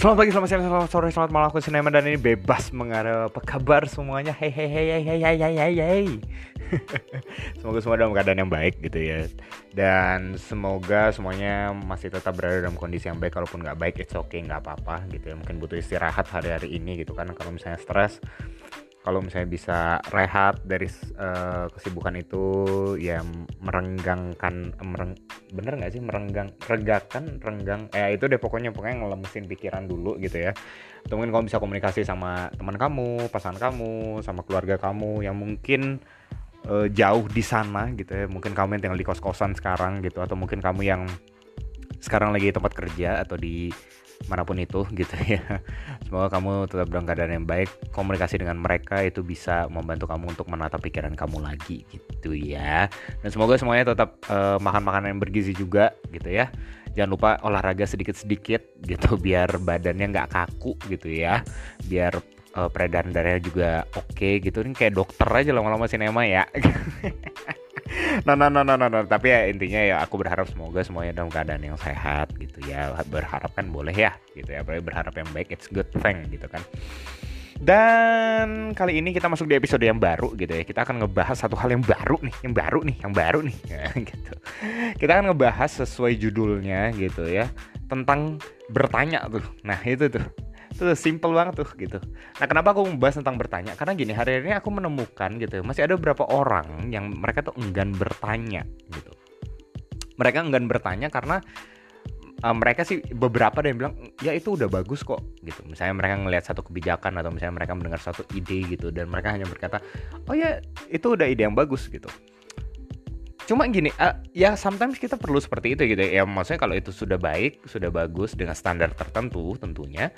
Selamat pagi, selamat siang, selamat sore, selamat malam aku Sinema dan ini bebas mengarah apa kabar semuanya. Hei hei hei hei hei hei hei hei. semoga semua dalam keadaan yang baik gitu ya. Dan semoga semuanya masih tetap berada dalam kondisi yang baik kalaupun nggak baik it's okay nggak apa-apa gitu ya. Mungkin butuh istirahat hari-hari ini gitu kan kalau misalnya stres kalau misalnya bisa rehat dari uh, kesibukan itu ya merenggangkan mereng bener nggak sih merenggang regakan renggang? Eh itu deh pokoknya pokoknya ngelemesin pikiran dulu gitu ya. Atau mungkin kamu bisa komunikasi sama teman kamu pasangan kamu sama keluarga kamu yang mungkin uh, jauh di sana gitu ya. Mungkin kamu yang tinggal di kos kosan sekarang gitu atau mungkin kamu yang sekarang lagi tempat kerja atau di mana pun itu gitu ya. Semoga kamu tetap dalam keadaan yang baik komunikasi dengan mereka itu bisa membantu kamu untuk menata pikiran kamu lagi gitu ya. Dan semoga semuanya tetap uh, makan makanan yang bergizi juga gitu ya. Jangan lupa olahraga sedikit-sedikit gitu biar badannya nggak kaku gitu ya. Biar uh, peredaran darahnya juga oke okay, gitu. Ini kayak dokter aja lama-lama sinema ya nah, nah, nah, nah, nah, nah, tapi ya intinya ya aku berharap semoga semuanya dalam keadaan yang sehat gitu ya. Berharap kan boleh ya gitu ya. Apalagi berharap yang baik, it's good thing gitu kan. Dan kali ini kita masuk di episode yang baru gitu ya. Kita akan ngebahas satu hal yang baru nih, yang baru nih, yang baru nih, ya, gitu. Kita akan ngebahas sesuai judulnya gitu ya, tentang bertanya tuh. Nah itu tuh tuh simple banget tuh gitu. Nah kenapa aku membahas tentang bertanya? Karena gini hari ini aku menemukan gitu masih ada beberapa orang yang mereka tuh enggan bertanya gitu. Mereka enggan bertanya karena uh, mereka sih beberapa ada yang bilang ya itu udah bagus kok gitu. Misalnya mereka ngelihat satu kebijakan atau misalnya mereka mendengar satu ide gitu dan mereka hanya berkata oh ya itu udah ide yang bagus gitu. Cuma gini uh, ya sometimes kita perlu seperti itu gitu ya maksudnya kalau itu sudah baik sudah bagus dengan standar tertentu tentunya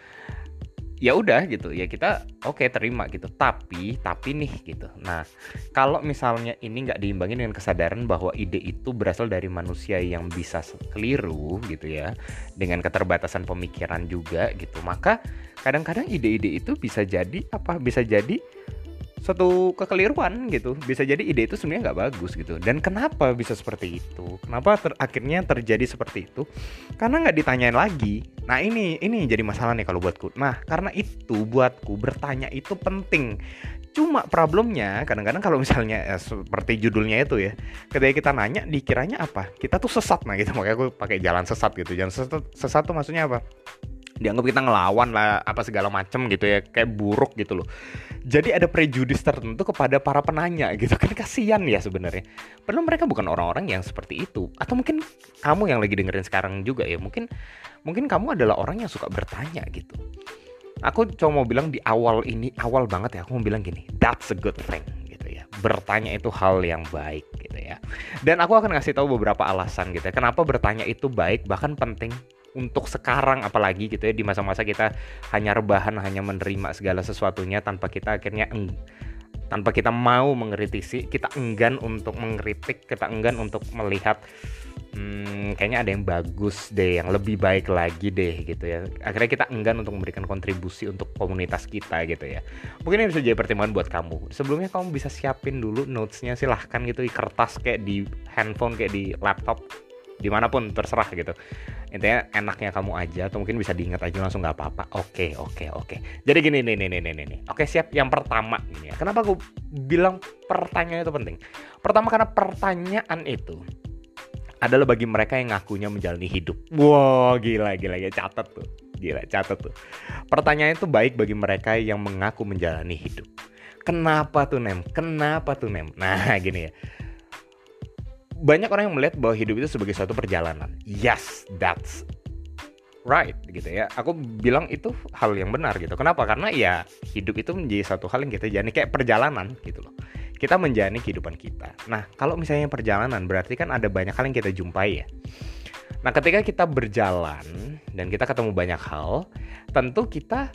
ya udah gitu. Ya kita oke okay, terima gitu. Tapi tapi nih gitu. Nah kalau misalnya ini nggak diimbangi dengan kesadaran bahwa ide itu berasal dari manusia yang bisa keliru gitu ya dengan keterbatasan pemikiran juga gitu maka kadang-kadang ide-ide itu bisa jadi apa? Bisa jadi suatu kekeliruan gitu. Bisa jadi ide itu sebenarnya nggak bagus gitu. Dan kenapa bisa seperti itu? Kenapa ter akhirnya terjadi seperti itu? Karena nggak ditanyain lagi. Nah ini ini jadi masalah nih kalau buatku. Nah karena itu buatku bertanya itu penting. Cuma problemnya kadang-kadang kalau misalnya ya, seperti judulnya itu ya ketika kita nanya dikiranya apa? Kita tuh sesat. Nah gitu. Makanya aku pakai jalan sesat gitu. Jalan sesat, sesat tuh maksudnya apa dianggap kita ngelawan lah apa segala macem gitu ya kayak buruk gitu loh. Jadi ada prejudis tertentu kepada para penanya gitu kan kasihan ya sebenarnya. Padahal mereka bukan orang-orang yang seperti itu. Atau mungkin kamu yang lagi dengerin sekarang juga ya mungkin mungkin kamu adalah orang yang suka bertanya gitu. Aku cuma mau bilang di awal ini awal banget ya aku mau bilang gini that's a good thing gitu ya. Bertanya itu hal yang baik gitu ya. Dan aku akan ngasih tahu beberapa alasan gitu ya kenapa bertanya itu baik bahkan penting untuk sekarang apalagi gitu ya di masa-masa kita hanya rebahan hanya menerima segala sesuatunya tanpa kita akhirnya eng tanpa kita mau mengkritisi kita enggan untuk mengkritik kita enggan untuk melihat hmm, kayaknya ada yang bagus deh yang lebih baik lagi deh gitu ya. Akhirnya kita enggan untuk memberikan kontribusi untuk komunitas kita gitu ya. Mungkin ini bisa jadi pertimbangan buat kamu. Sebelumnya kamu bisa siapin dulu notesnya silahkan gitu di kertas kayak di handphone kayak di laptop di mana pun terserah gitu. Intinya enaknya kamu aja atau mungkin bisa diingat aja langsung nggak apa-apa. Oke oke oke. Jadi gini nih nih nih nih nih. Oke siap. Yang pertama ini ya. Kenapa aku bilang pertanyaan itu penting? Pertama karena pertanyaan itu adalah bagi mereka yang ngakunya menjalani hidup. Wow gila gila ya catat tuh. Gila catat tuh. Pertanyaan itu baik bagi mereka yang mengaku menjalani hidup. Kenapa tuh nem? Kenapa tuh nem? Nah gini ya banyak orang yang melihat bahwa hidup itu sebagai suatu perjalanan. Yes, that's right gitu ya. Aku bilang itu hal yang benar gitu. Kenapa? Karena ya hidup itu menjadi satu hal yang kita jalani kayak perjalanan gitu loh. Kita menjalani kehidupan kita. Nah, kalau misalnya perjalanan berarti kan ada banyak hal yang kita jumpai ya. Nah, ketika kita berjalan dan kita ketemu banyak hal, tentu kita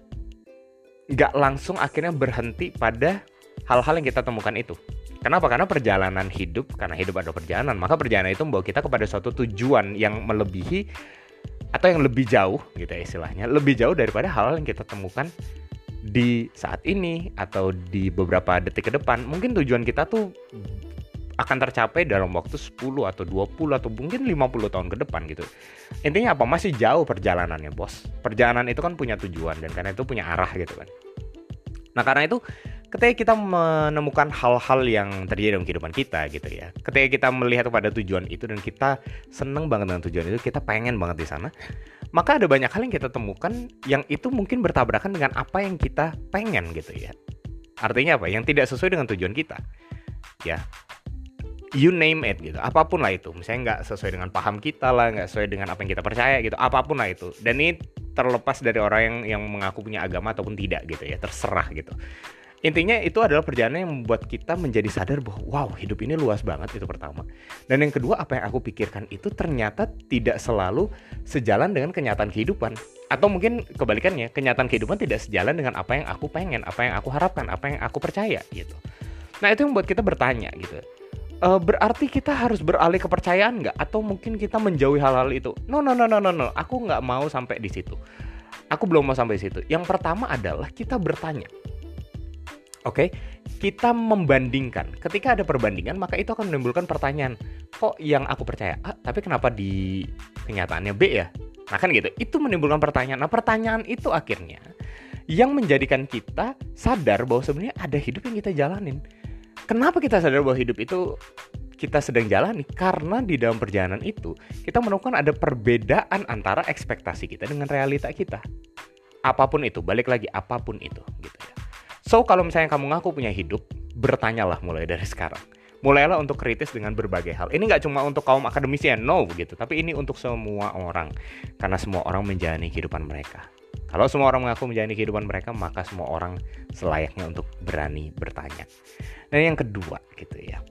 nggak langsung akhirnya berhenti pada hal-hal yang kita temukan itu Kenapa? Karena perjalanan hidup, karena hidup ada perjalanan, maka perjalanan itu membawa kita kepada suatu tujuan yang melebihi atau yang lebih jauh gitu ya istilahnya, lebih jauh daripada hal, yang kita temukan di saat ini atau di beberapa detik ke depan. Mungkin tujuan kita tuh akan tercapai dalam waktu 10 atau 20 atau mungkin 50 tahun ke depan gitu. Intinya apa? Masih jauh perjalanannya, Bos. Perjalanan itu kan punya tujuan dan karena itu punya arah gitu kan. Nah, karena itu ketika kita menemukan hal-hal yang terjadi dalam kehidupan kita gitu ya. Ketika kita melihat pada tujuan itu dan kita seneng banget dengan tujuan itu, kita pengen banget di sana. Maka ada banyak hal yang kita temukan yang itu mungkin bertabrakan dengan apa yang kita pengen gitu ya. Artinya apa? Yang tidak sesuai dengan tujuan kita. Ya, you name it gitu apa pun lah itu misalnya nggak sesuai dengan paham kita lah nggak sesuai dengan apa yang kita percaya gitu apa pun lah itu dan ini terlepas dari orang yang yang mengaku punya agama ataupun tidak gitu ya terserah gitu intinya itu adalah perjalanan yang membuat kita menjadi sadar bahwa wow hidup ini luas banget itu pertama. Dan yang kedua apa yang aku pikirkan itu ternyata tidak selalu sejalan dengan kenyataan kehidupan. Atau mungkin kebalikannya kenyataan kehidupan tidak sejalan dengan apa yang aku pengen apa yang aku harapkan apa yang aku percaya gitu. Nah itu yang membuat kita bertanya gitu. Uh, berarti kita harus beralih kepercayaan nggak? Atau mungkin kita menjauhi hal-hal itu? No no no no no no. Aku nggak mau sampai di situ. Aku belum mau sampai di situ. Yang pertama adalah kita bertanya oke okay? kita membandingkan ketika ada perbandingan maka itu akan menimbulkan pertanyaan kok yang aku percaya A tapi kenapa di kenyataannya B ya nah kan gitu itu menimbulkan pertanyaan nah pertanyaan itu akhirnya yang menjadikan kita sadar bahwa sebenarnya ada hidup yang kita jalanin Kenapa kita sadar bahwa hidup itu kita sedang jalani? Karena di dalam perjalanan itu kita menemukan ada perbedaan antara ekspektasi kita dengan realita kita. Apa pun itu, balik lagi apa pun itu gitu ya. So kalau misalnya kamu ngaku punya hidup, bertanyalah mulai dari sekarang. Mulailah untuk kritis dengan berbagai hal. Ini nggak cuma untuk kaum akademisi ya, no gitu, tapi ini untuk semua orang. Karena semua orang menjalani kehidupan mereka. Kalau semua orang mengaku menjalani kehidupan mereka, maka semua orang selayaknya untuk berani bertanya. Dan yang kedua, gitu ya.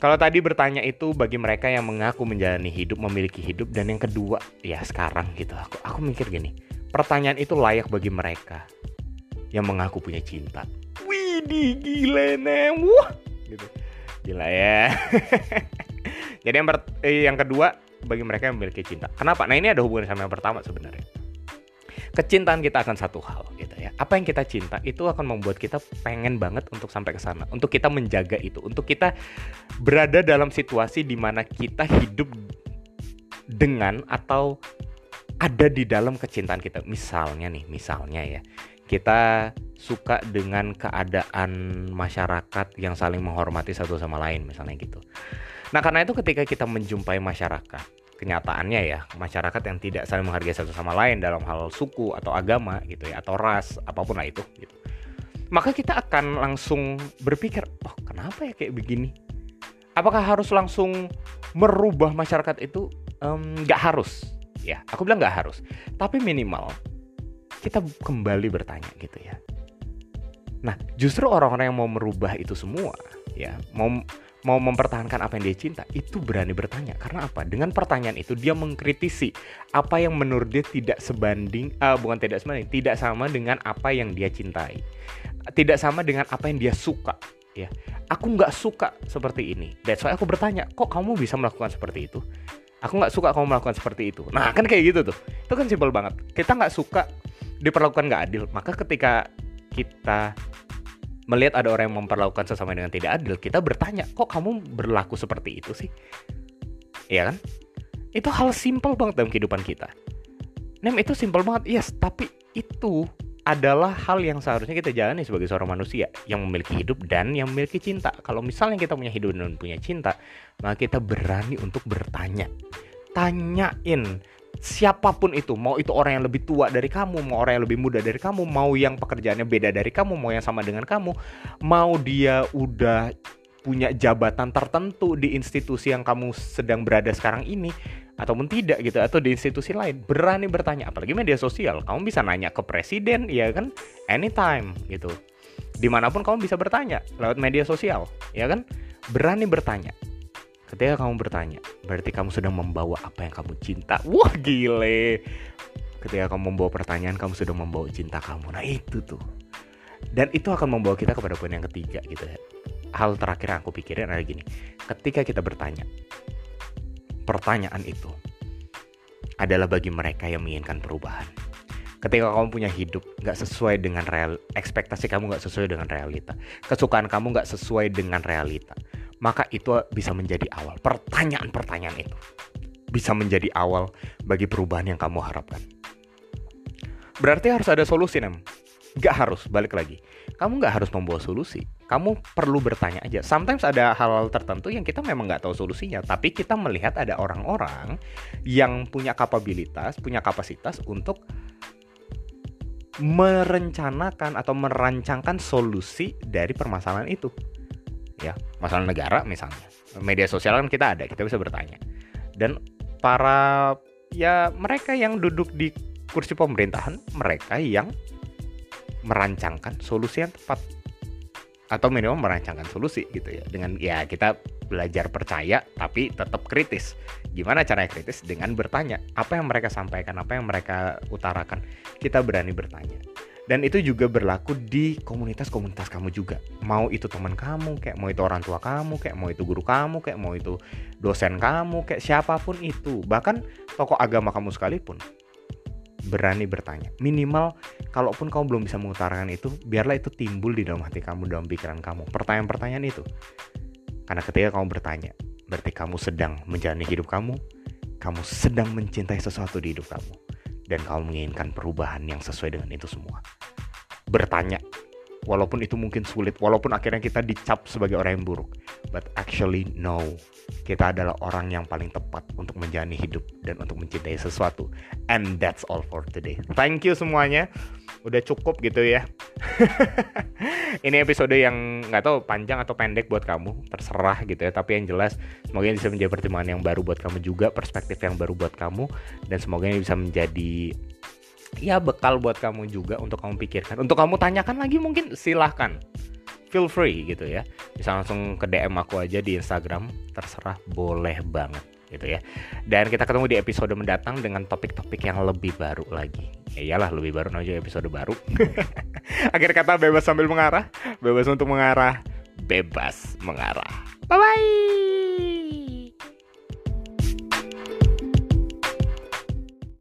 Kalau tadi bertanya itu bagi mereka yang mengaku menjalani hidup, memiliki hidup, dan yang kedua, ya sekarang gitu, aku aku mikir gini, pertanyaan itu layak bagi mereka yang mengaku punya cinta. Wih, gila nem, gitu, gila ya. Jadi yang, eh, yang kedua bagi mereka yang memiliki cinta. Kenapa? Nah ini ada hubungan sama yang pertama sebenarnya kecintaan kita akan satu hal gitu ya. Apa yang kita cinta itu akan membuat kita pengen banget untuk sampai ke sana, untuk kita menjaga itu, untuk kita berada dalam situasi di mana kita hidup dengan atau ada di dalam kecintaan kita. Misalnya nih, misalnya ya. Kita suka dengan keadaan masyarakat yang saling menghormati satu sama lain misalnya gitu. Nah, karena itu ketika kita menjumpai masyarakat kenyataannya ya masyarakat yang tidak saling menghargai satu sama lain dalam hal suku atau agama gitu ya atau ras apa pun lah itu gitu. Maka kita akan langsung berpikir oh kenapa ya kayak begini? Apakah harus langsung merubah masyarakat itu? Nggak um, harus. Ya aku bilang nggak harus. Tapi minimal kita kembali bertanya gitu ya. Nah justru orang-orang yang mau merubah itu semua ya mau mau mempertahankan apa yang dia cinta itu berani bertanya. Karena apa? Dengan pertanyaan itu dia mengkritisi apa yang menurut dia tidak sebanding uh, bukan tidak sebanding tidak sama dengan apa yang dia cintai. Tidak sama dengan apa yang dia suka ya. Aku nggak suka seperti ini. That's why aku bertanya kok kamu bisa melakukan seperti itu? Aku nggak suka kamu melakukan seperti itu. Nah kan kayak gitu tuh. Itu kan simpel banget. Kita nggak suka diperlakukan nggak adil maka ketika kita melihat ada orang yang memperlakukan sesama dengan tidak adil, kita bertanya, kok kamu berlaku seperti itu sih? Iya kan? Itu hal simpel banget dalam kehidupan kita. Nem itu simpel banget, yes, tapi itu adalah hal yang seharusnya kita jalani sebagai seorang manusia yang memiliki hidup dan yang memiliki cinta. Kalau misalnya kita punya hidup dan punya cinta, maka kita berani untuk bertanya. Tanyain siapa pun itu, mau itu orang yang lebih tua dari kamu, mau orang yang lebih muda dari kamu, mau yang pekerjaannya beda dari kamu, mau yang sama dengan kamu, mau dia udah punya jabatan tertentu di institusi yang kamu sedang berada sekarang ini ataupun tidak gitu atau di institusi lain berani bertanya apalagi media sosial kamu bisa nanya ke presiden ya kan? Anytime gitu. Di mana pun kamu bisa bertanya lewat media sosial ya kan? Berani bertanya Ketika kamu bertanya, berarti kamu sedang membawa apa yang kamu cinta. Wah gile. Ketika kamu membawa pertanyaan, kamu sudah membawa cinta kamu. Nah itu tuh. Dan itu akan membawa kita kepada poin yang ketiga gitu ya. Hal terakhir yang aku pikirin adalah gini. Ketika kita bertanya, pertanyaan itu adalah bagi mereka yang menginginkan perubahan. Ketika kamu punya hidup nggak sesuai dengan real, ekspektasi kamu nggak sesuai dengan realita, kesukaan kamu nggak sesuai dengan realita, maka itu bisa menjadi awal pertanyaan-pertanyaan itu. Bisa menjadi awal bagi perubahan yang kamu harapkan. Berarti harus ada solusi nem Gak harus balik lagi. Kamu nggak harus membawa solusi. Kamu perlu bertanya aja. Sometimes ada hal-hal tertentu yang kita memang nggak tahu solusinya tapi kita melihat ada orang-orang yang punya kapabilitas punya kapasitas untuk merencanakan atau merancangkan solusi dari permasalahan itu ya masalah negara misalnya. Media sosial kan kita ada kita bisa bertanya. Dan para ya mereka yang duduk di kursi pemerintahan mereka yang merancangkan solusi yang tepat. Atau minimal merancangkan solusi gitu ya. Dengan ya kita belajar percaya tapi tetap kritis. Gimana caranya kritis? Dengan bertanya. Apa yang mereka sampaikan apa yang mereka utarakan. Kita berani bertanya dan itu juga berlaku di komunitas-komunitas kamu juga mau itu teman kamu kayak mau itu orang tua kamu kayak mau itu guru kamu kayak mau itu dosen kamu kayak siapa pun itu bahkan tokoh agama kamu sekalipun berani bertanya. Minimal kalaupun kamu belum bisa mengutarakan itu, biarlah itu timbul di dalam hati kamu, dalam pikiran kamu. Pertanyaan-pertanyaan itu. Karena ketika kamu bertanya, berarti kamu sedang menjalani hidup kamu, kamu sedang mencintai sesuatu di hidup kamu, dan kamu menginginkan perubahan yang sesuai dengan itu semua. Bertanya, walaupun itu mungkin sulit, walaupun akhirnya kita dicap sebagai orang yang buruk, but actually no, kita adalah orang yang paling tepat untuk menjalani hidup dan untuk mencintai sesuatu. And that's all for today. Thank you semuanya. Udah cukup gitu ya. Ini episode yang nggak tahu panjang atau pendek buat kamu, terserah gitu ya. Tapi yang jelas semoga ini bisa menjadi pertimbangan yang baru buat kamu juga, perspektif yang baru buat kamu dan semoga ini bisa menjadi ya bekal buat kamu juga untuk kamu pikirkan. Untuk kamu tanyakan lagi mungkin silahkan feel free gitu ya bisa langsung ke DM aku aja di Instagram terserah boleh banget gitu ya. Dan kita ketemu di episode mendatang dengan topik-topik yang lebih baru lagi. Ya iyalah lebih baru aja episode baru. Akhir kata bebas sambil mengarah. Bebas untuk mengarah. Bebas mengarah. Bye bye